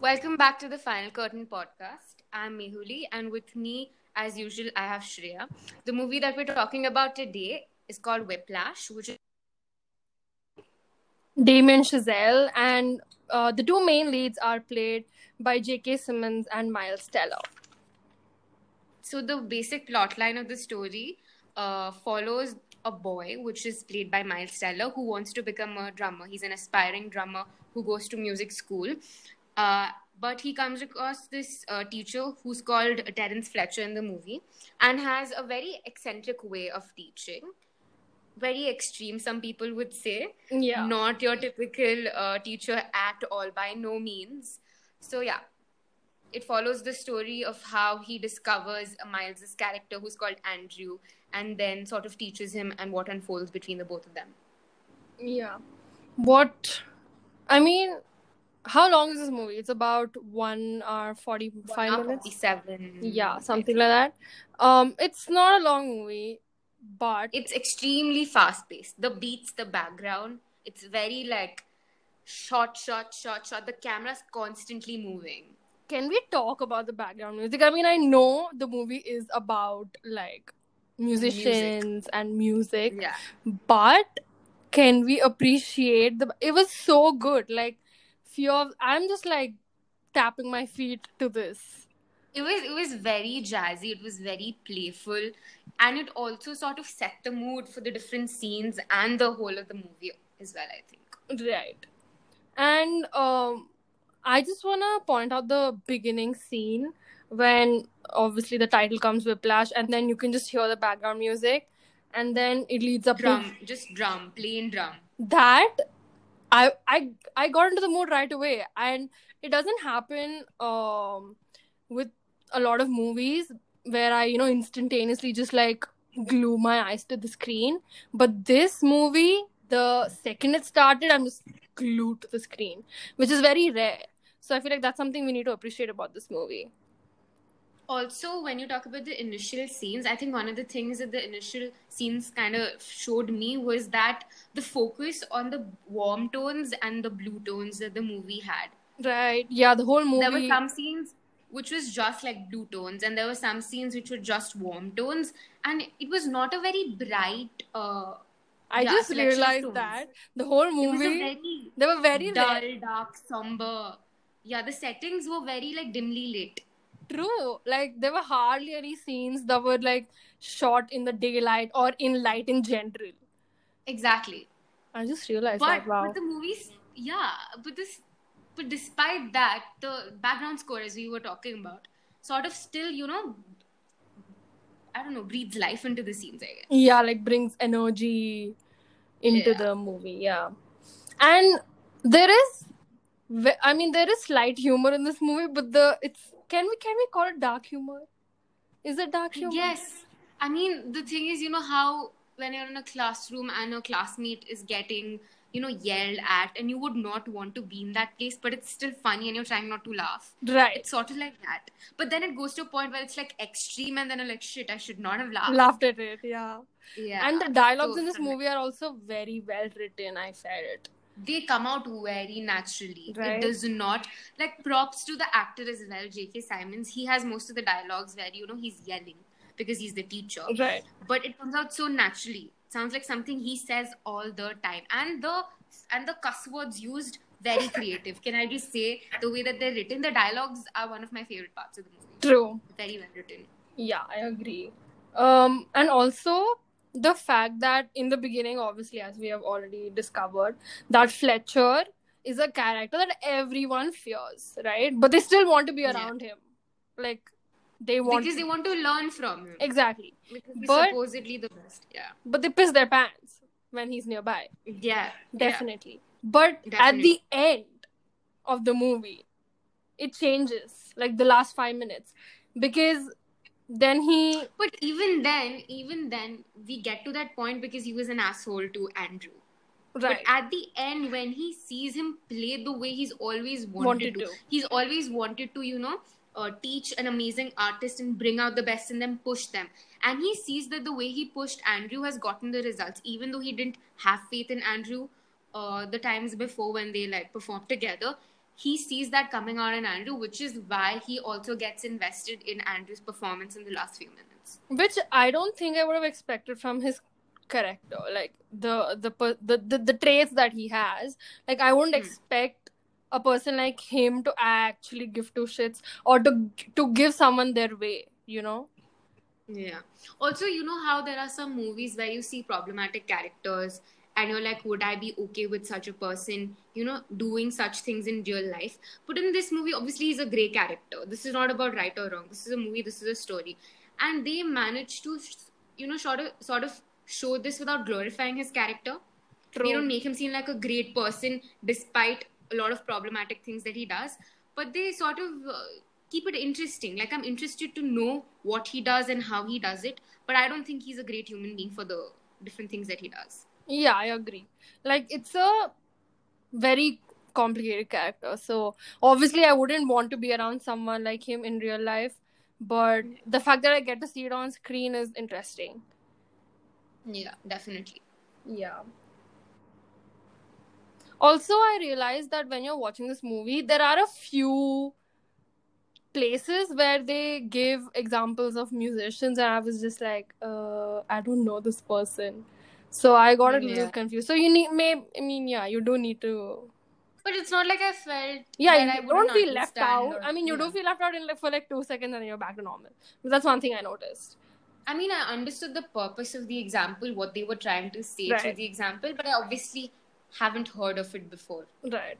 Welcome back to the Final Curtain podcast. I'm Mehuli, and with me, as usual, I have Shreya. The movie that we're talking about today is called Whiplash, which is Damien Chazelle, and uh, the two main leads are played by J.K. Simmons and Miles Teller. so the basic plot line of the story uh, follows a boy, which is played by Miles Teller, who wants to become a drummer. He's an aspiring drummer who goes to music school. Uh, but he comes across this uh, teacher who's called Terence Fletcher in the movie and has a very eccentric way of teaching. Very extreme, some people would say. Yeah. Not your typical uh, teacher at all, by no means. So, yeah, it follows the story of how he discovers Miles's character, who's called Andrew, and then sort of teaches him and what unfolds between the both of them. Yeah. What? I mean, how long is this movie? It's about one hour forty-five minutes. 47. Yeah, something like that. Um, it's not a long movie, but It's extremely fast paced. The beats, the background, it's very like shot, shot, shot, shot. The camera's constantly moving. can we talk about the background music? I mean, I know the movie is about like musicians and music, Yeah. but can we appreciate the? It was so good. Like, few of I'm just like tapping my feet to this. It was it was very jazzy, it was very playful, and it also sort of set the mood for the different scenes and the whole of the movie as well, I think. Right. And um I just wanna point out the beginning scene when obviously the title comes Whiplash and then you can just hear the background music and then it leads up Drum, just drum, plain drum. that I I I got into the mood right away. And it doesn't happen um with a lot of movies where I you know instantaneously just like glue my eyes to the screen. But this movie the second it started I'm just glued to the screen which is very rare. So I feel like that's something we need to appreciate about this movie Also, when you talk about the initial scenes, I think one of the things that the initial scenes kind of showed me was that the focus on the warm tones and the blue tones that the movie had. right yeah the whole movie There were some scenes which was just like blue tones, and there were some scenes which were just warm tones, and it was not a very bright. Uh, I yeah, just realized tones. that the whole it was a movie very they were very dull, dark, somber. Yeah, the settings were very like dimly lit. True. Like there were hardly any scenes that were like shot in the daylight or in light in general. Exactly. I just realized but that. Wow. but the movies yeah but this but despite that the background score as we were talking about sort of still you know i don't know breathes life into the scenes i guess yeah, like brings energy into Yeah. the movie. Yeah. And there is I mean there is slight humor in this movie, but the it's can we can we call it dark humor? Is it dark humor? yes i mean the thing is you know how when you're in a classroom and a classmate is getting you know yelled at and you would not want to be in that place but it's still funny and you're trying not to laugh Right. it's sort of like that but then it goes to a point where it's like extreme and then i'm like shit i should not have laughed Laughed at it, yeah. yeah And the dialogues So, in this movie are also very well written, I felt. They come out very naturally. Right. It does not like props to the actor as well, J.K. Simmons. He has most of the dialogues where you know he's yelling because he's the teacher, Right. but it comes out so naturally. Sounds like something he says all the time, and the and the cuss words used very creative. Can I just say the way that they're written? The dialogues are one of my favorite parts of the movie. True. Very well written. Yeah, I agree. Um, and also the fact that in the beginning, obviously, as we have already discovered, that Fletcher is a character that everyone fears, right? But they still want to be Yeah. around him. Like they want because to. they want to learn from him. exactly. Because he's But- supposedly the best. Yeah. But they piss their pants when he's nearby. Yeah. Definitely. But at the end of the movie, it changes. Like the last five minutes. Because then he But even then, even then, we get to that point because he was an asshole to Andrew. right. But at the end, when he sees him play the way he's always wanted, Wanted to, to. he's always wanted to, you know, uh, teach an amazing artist and bring out the best in them, push them. And he sees that the way he pushed Andrew has gotten the results, even though he didn't have faith in Andrew uh, the times before when they like performed together. He sees that coming out in Andrew, which is why he also gets invested in Andrew's performance in the last few minutes. which I don't think I would have expected from his character, like the the the the, the traits that he has. Like I wouldn't Hmm. expect a person like him to actually give two shits or to to give someone their way. You know? Yeah. Also, you know how there are some movies where you see problematic characters and you're like, would I be okay with such a person, you know, doing such things in real life? But in this movie, obviously, he's a grey character. This is not about right or wrong. This is a movie, this is a story. And they managed to, you know, sort of, sort of show this without glorifying his character. They don't make him seem like a great person despite a lot of problematic things that he does. But they sort of uh, keep it interesting. Like I'm interested to know what he does and how he does it. But I don't think he's a great human being for the different things that he does. Yeah, I agree. Like it's a very complicated character. So obviously I wouldn't want to be around someone like him in real life. But the fact that I get to see it on screen is interesting. Yeah, definitely. Yeah. Also, I realized that when you're watching this movie, there are a few places where they give examples of musicians, and I was just like, uh, I don't know this person. So I got a little Yeah. confused. So you need, may I mean, yeah, you do need to. But it's not like I felt. Yeah, that I you don't feel left out. or- I mean, you yeah. do feel left out in like for like two seconds, and then you're back to normal. But that's one thing I noticed. I mean, I understood the purpose of the example, what they were trying to say through the example, but I obviously haven't heard of it before. Right.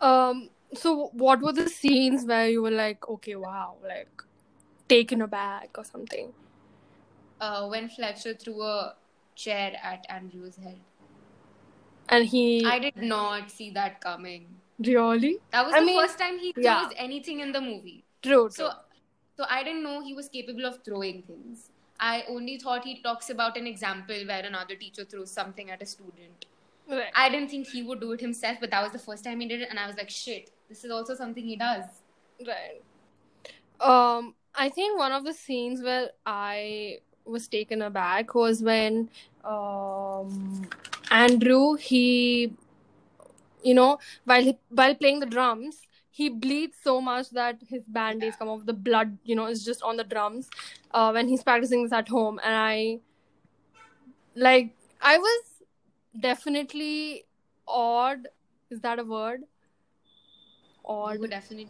Um. So, what were the scenes where you were like, okay, wow, like taken aback or something? Uh, when Fletcher threw a chair at Andrew's head, And he I did not see that coming. really That was I the mean, first time he throws yeah. anything in the movie. true. So, so I didn't know he was capable of throwing things. I only thought he talks about an example where another teacher throws something at a student. right. I didn't think he would do it himself, but that was the first time he did it, and I was like, shit, this is also something he does. Right. Um, I think one of the scenes where I was taken aback was when um Andrew he you know while he, while playing the drums he bleeds so much that his band-aids come off. The blood you know is just on the drums uh, when he's practicing this at home. And I like I was definitely odd is that a word? Odd You were definitely,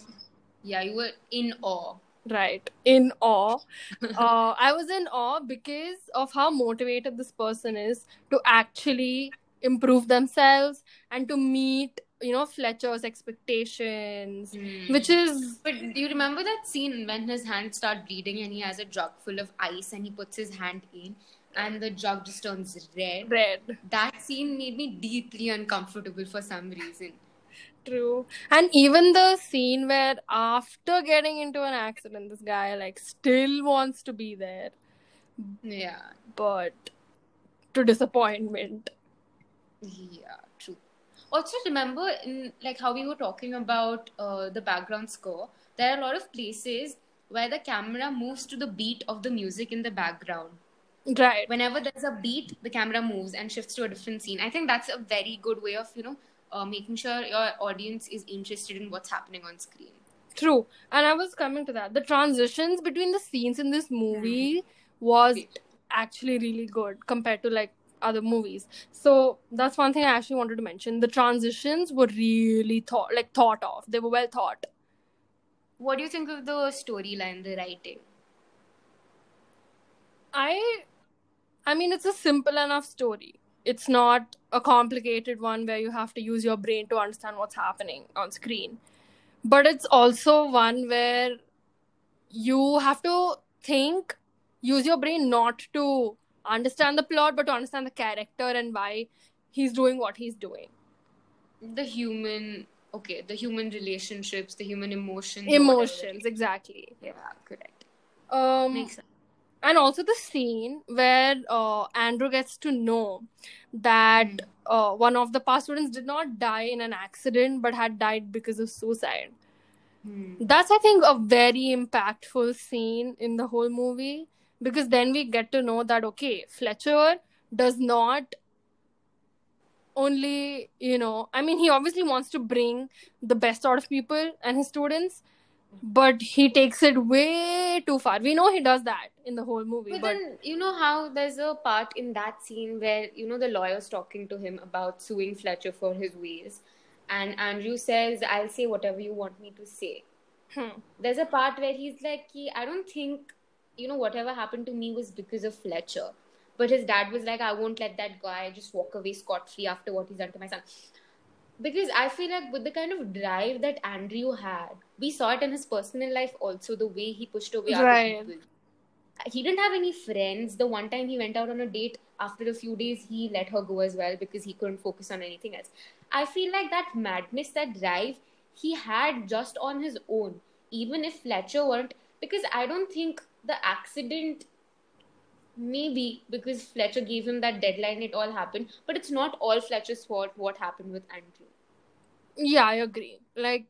yeah, you were in awe. Right in awe uh, i was in awe because of how motivated this person is to actually improve themselves and to meet you know fletcher's expectations which is But do you remember that scene when his hands start bleeding and he has a jug full of ice and he puts his hand in and the jug just turns red? red That scene made me deeply uncomfortable for some reason. True and even the scene where after getting into an accident this guy like still wants to be there Yeah, but to disappointment yeah, true. Also, remember in like how we were talking about uh, the background score, there are a lot of places where the camera moves to the beat of the music in the background. right whenever there's a beat, the camera moves and shifts to a different scene. I think that's a very good way of, you know, uh, making sure your audience is interested in what's happening on screen. True. And I was coming to that. The transitions between the scenes in this movie was Great. actually really good compared to like other movies. So that's one thing I actually wanted to mention. The transitions were really thought like thought of. They were well thought. What do you think of the storyline, the writing? I I mean it's a simple enough story. It's not a complicated one where you have to use your brain to understand what's happening on screen. But it's also one where you have to think, use your brain not to understand the plot, but to understand the character and why he's doing what he's doing. The human, okay, the human relationships, the human emotions. Emotions, exactly. Yeah, correct. Um, Makes sense. And also the scene where uh, Andrew gets to know that Hmm. uh, one of the past students did not die in an accident but had died because of suicide. Hmm. That's, I think, a very impactful scene in the whole movie because then we get to know that, okay, Fletcher does not only you know i mean he obviously wants to bring the best out of people and his students but he takes it way too far we know he does that in the whole movie But, but, then you know how there's a part in that scene where you know the lawyer's talking to him about suing Fletcher for his ways, and Andrew says, "I'll say whatever you want me to say." Hmm. There's a part where he's like, "Ki, "I don't think you know whatever happened to me was because of Fletcher," but his dad was like, "I won't let that guy just walk away scot free after what he's done to my son." Because I feel like with the kind of drive that Andrew had, we saw it in his personal life also, the way he pushed away Right. other people he didn't have any friends. The one time he went out on a date, after a few days, he let her go as well because he couldn't focus on anything else. I feel like that madness, that drive, he had just on his own, even if Fletcher weren't. Because I don't think the accident, maybe because Fletcher gave him that deadline, it all happened. But it's not all Fletcher's fault what happened with Andrew. yeah i agree like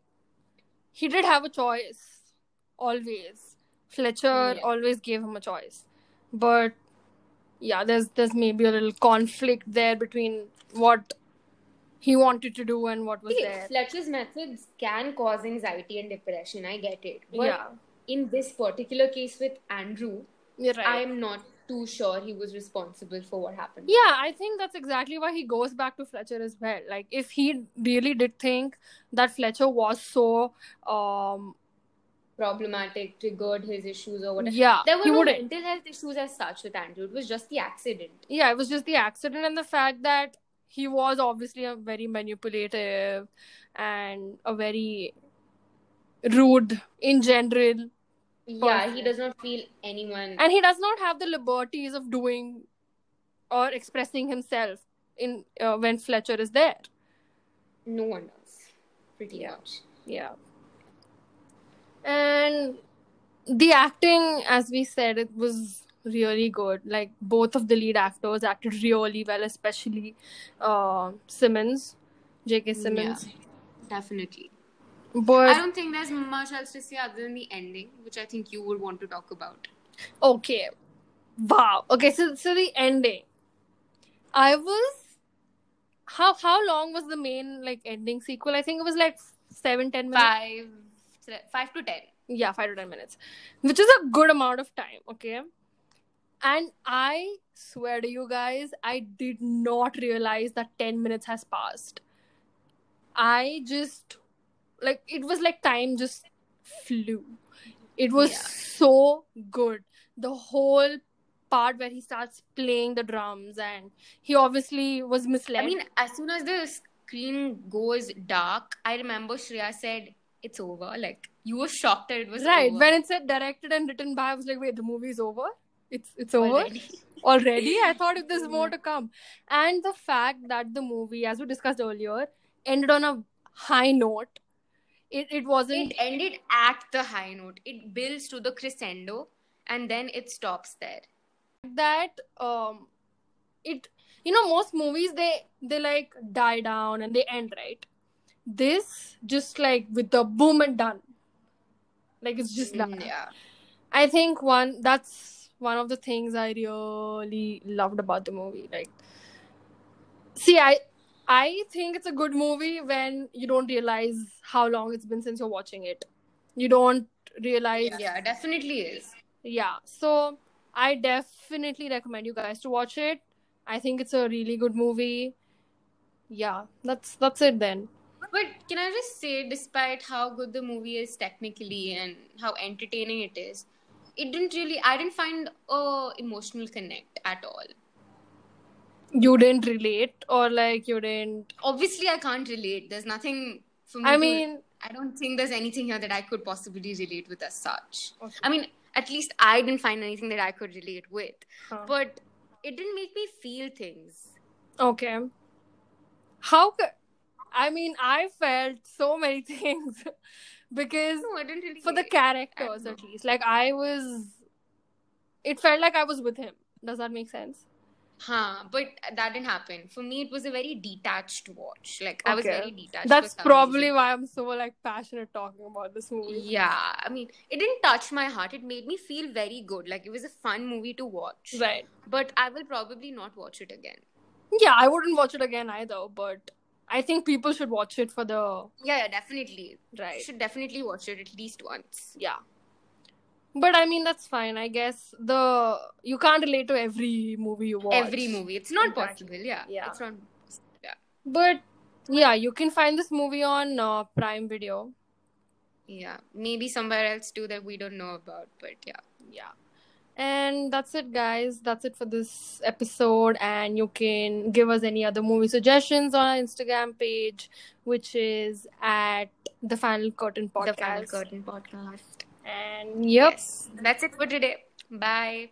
he did have a choice always fletcher Yeah. always gave him a choice but yeah there's there's maybe a little conflict there between what he wanted to do and what was See, there Fletcher's methods can cause anxiety and depression. I get it. But yeah in this particular case with Andrew, right I am not too sure he was responsible for what happened. Yeah, I think that's exactly why he goes back to Fletcher as well. Like, if he really did think that Fletcher was so, um, Problematic, triggered his issues or whatever. yeah, There were no wouldn't. mental health issues as such with Andrew. It was just the accident. Yeah, it was just the accident and the fact that he was obviously a very manipulative and a very rude in general, Yeah, he does not feel anyone. and he does not have the liberties of doing or expressing himself in uh, when Fletcher is there. no one does. Pretty Yeah. much. Yeah. And the acting, as we said, it was really good. Like both of the lead actors acted really well, especially uh, Simmons, J.K. Simmons. Definitely. I don't think there's much else to say other than the ending, which I think you would want to talk about. okay, wow. Okay, so so the ending. I was how how long was the main like ending sequel? I think it was like seven ten minutes. Five, five to ten. yeah five to ten minutes which is a good amount of time okay and i swear to you guys i did not realize that 10 minutes has passed i just like it was like time just flew it was Yeah. so good the whole part where he starts playing the drums and he obviously was misled I mean, as soon as the screen goes dark, I remember Shreya said, It's over. Like, you were shocked that it was right over. when it said directed and written by i was like wait the movie's over it's it's over already. already i thought if there's more to come and the fact that the movie as we discussed earlier ended on a high note it, it wasn't It ended at the high note. It builds to the crescendo and then it stops there. that um it you know most movies they they like die down and they end right this just like with the boom and done like it's just done Mm, Yeah. i think one that's one of the things i really loved about the movie like see i i think it's a good movie when you don't realize how long it's been since you're watching it you don't realize Yeah, definitely is. yeah so i definitely recommend you guys to watch it i think it's a really good movie yeah that's that's it then But can I just say, despite how good the movie is technically and how entertaining it is, it didn't really, I didn't find a emotional connect at all. You didn't relate or like you didn't Obviously, I can't relate. There's nothing for me i to- mean I don't think there's anything here that I could possibly relate with as such. Okay. I mean, at least I didn't find anything that I could relate with. Huh. But it didn't make me feel things. Okay. How could I mean I felt so many things because No, really. for the characters at least. Like I was it felt like I was with him. Does that make sense? Huh, but that didn't happen. For me, it was a very detached watch. Like, I was very detached. That's probably reason. why I'm so like passionate talking about this movie. Yeah, I mean, it didn't touch my heart. It made me feel very good. Like, it was a fun movie to watch. Right. But I will probably not watch it again. Yeah, I wouldn't watch it again either, but I think people should watch it for the Yeah, yeah, definitely. Right. should definitely watch it at least once. Yeah. But I mean that's fine. I guess the you can't relate to every movie you watch. Every movie. It's not Exactly. possible. Yeah. Yeah. It's not. Yeah. But yeah, you can find this movie on uh, Prime Video. Yeah. Maybe somewhere else too that we don't know about, but yeah. Yeah. And that's it, guys. That's it for this episode. And you can give us any other movie suggestions on our Instagram page, which is at the Final Curtain Podcast. The Final Curtain podcast. And yep. Yes. That's it for today. Bye.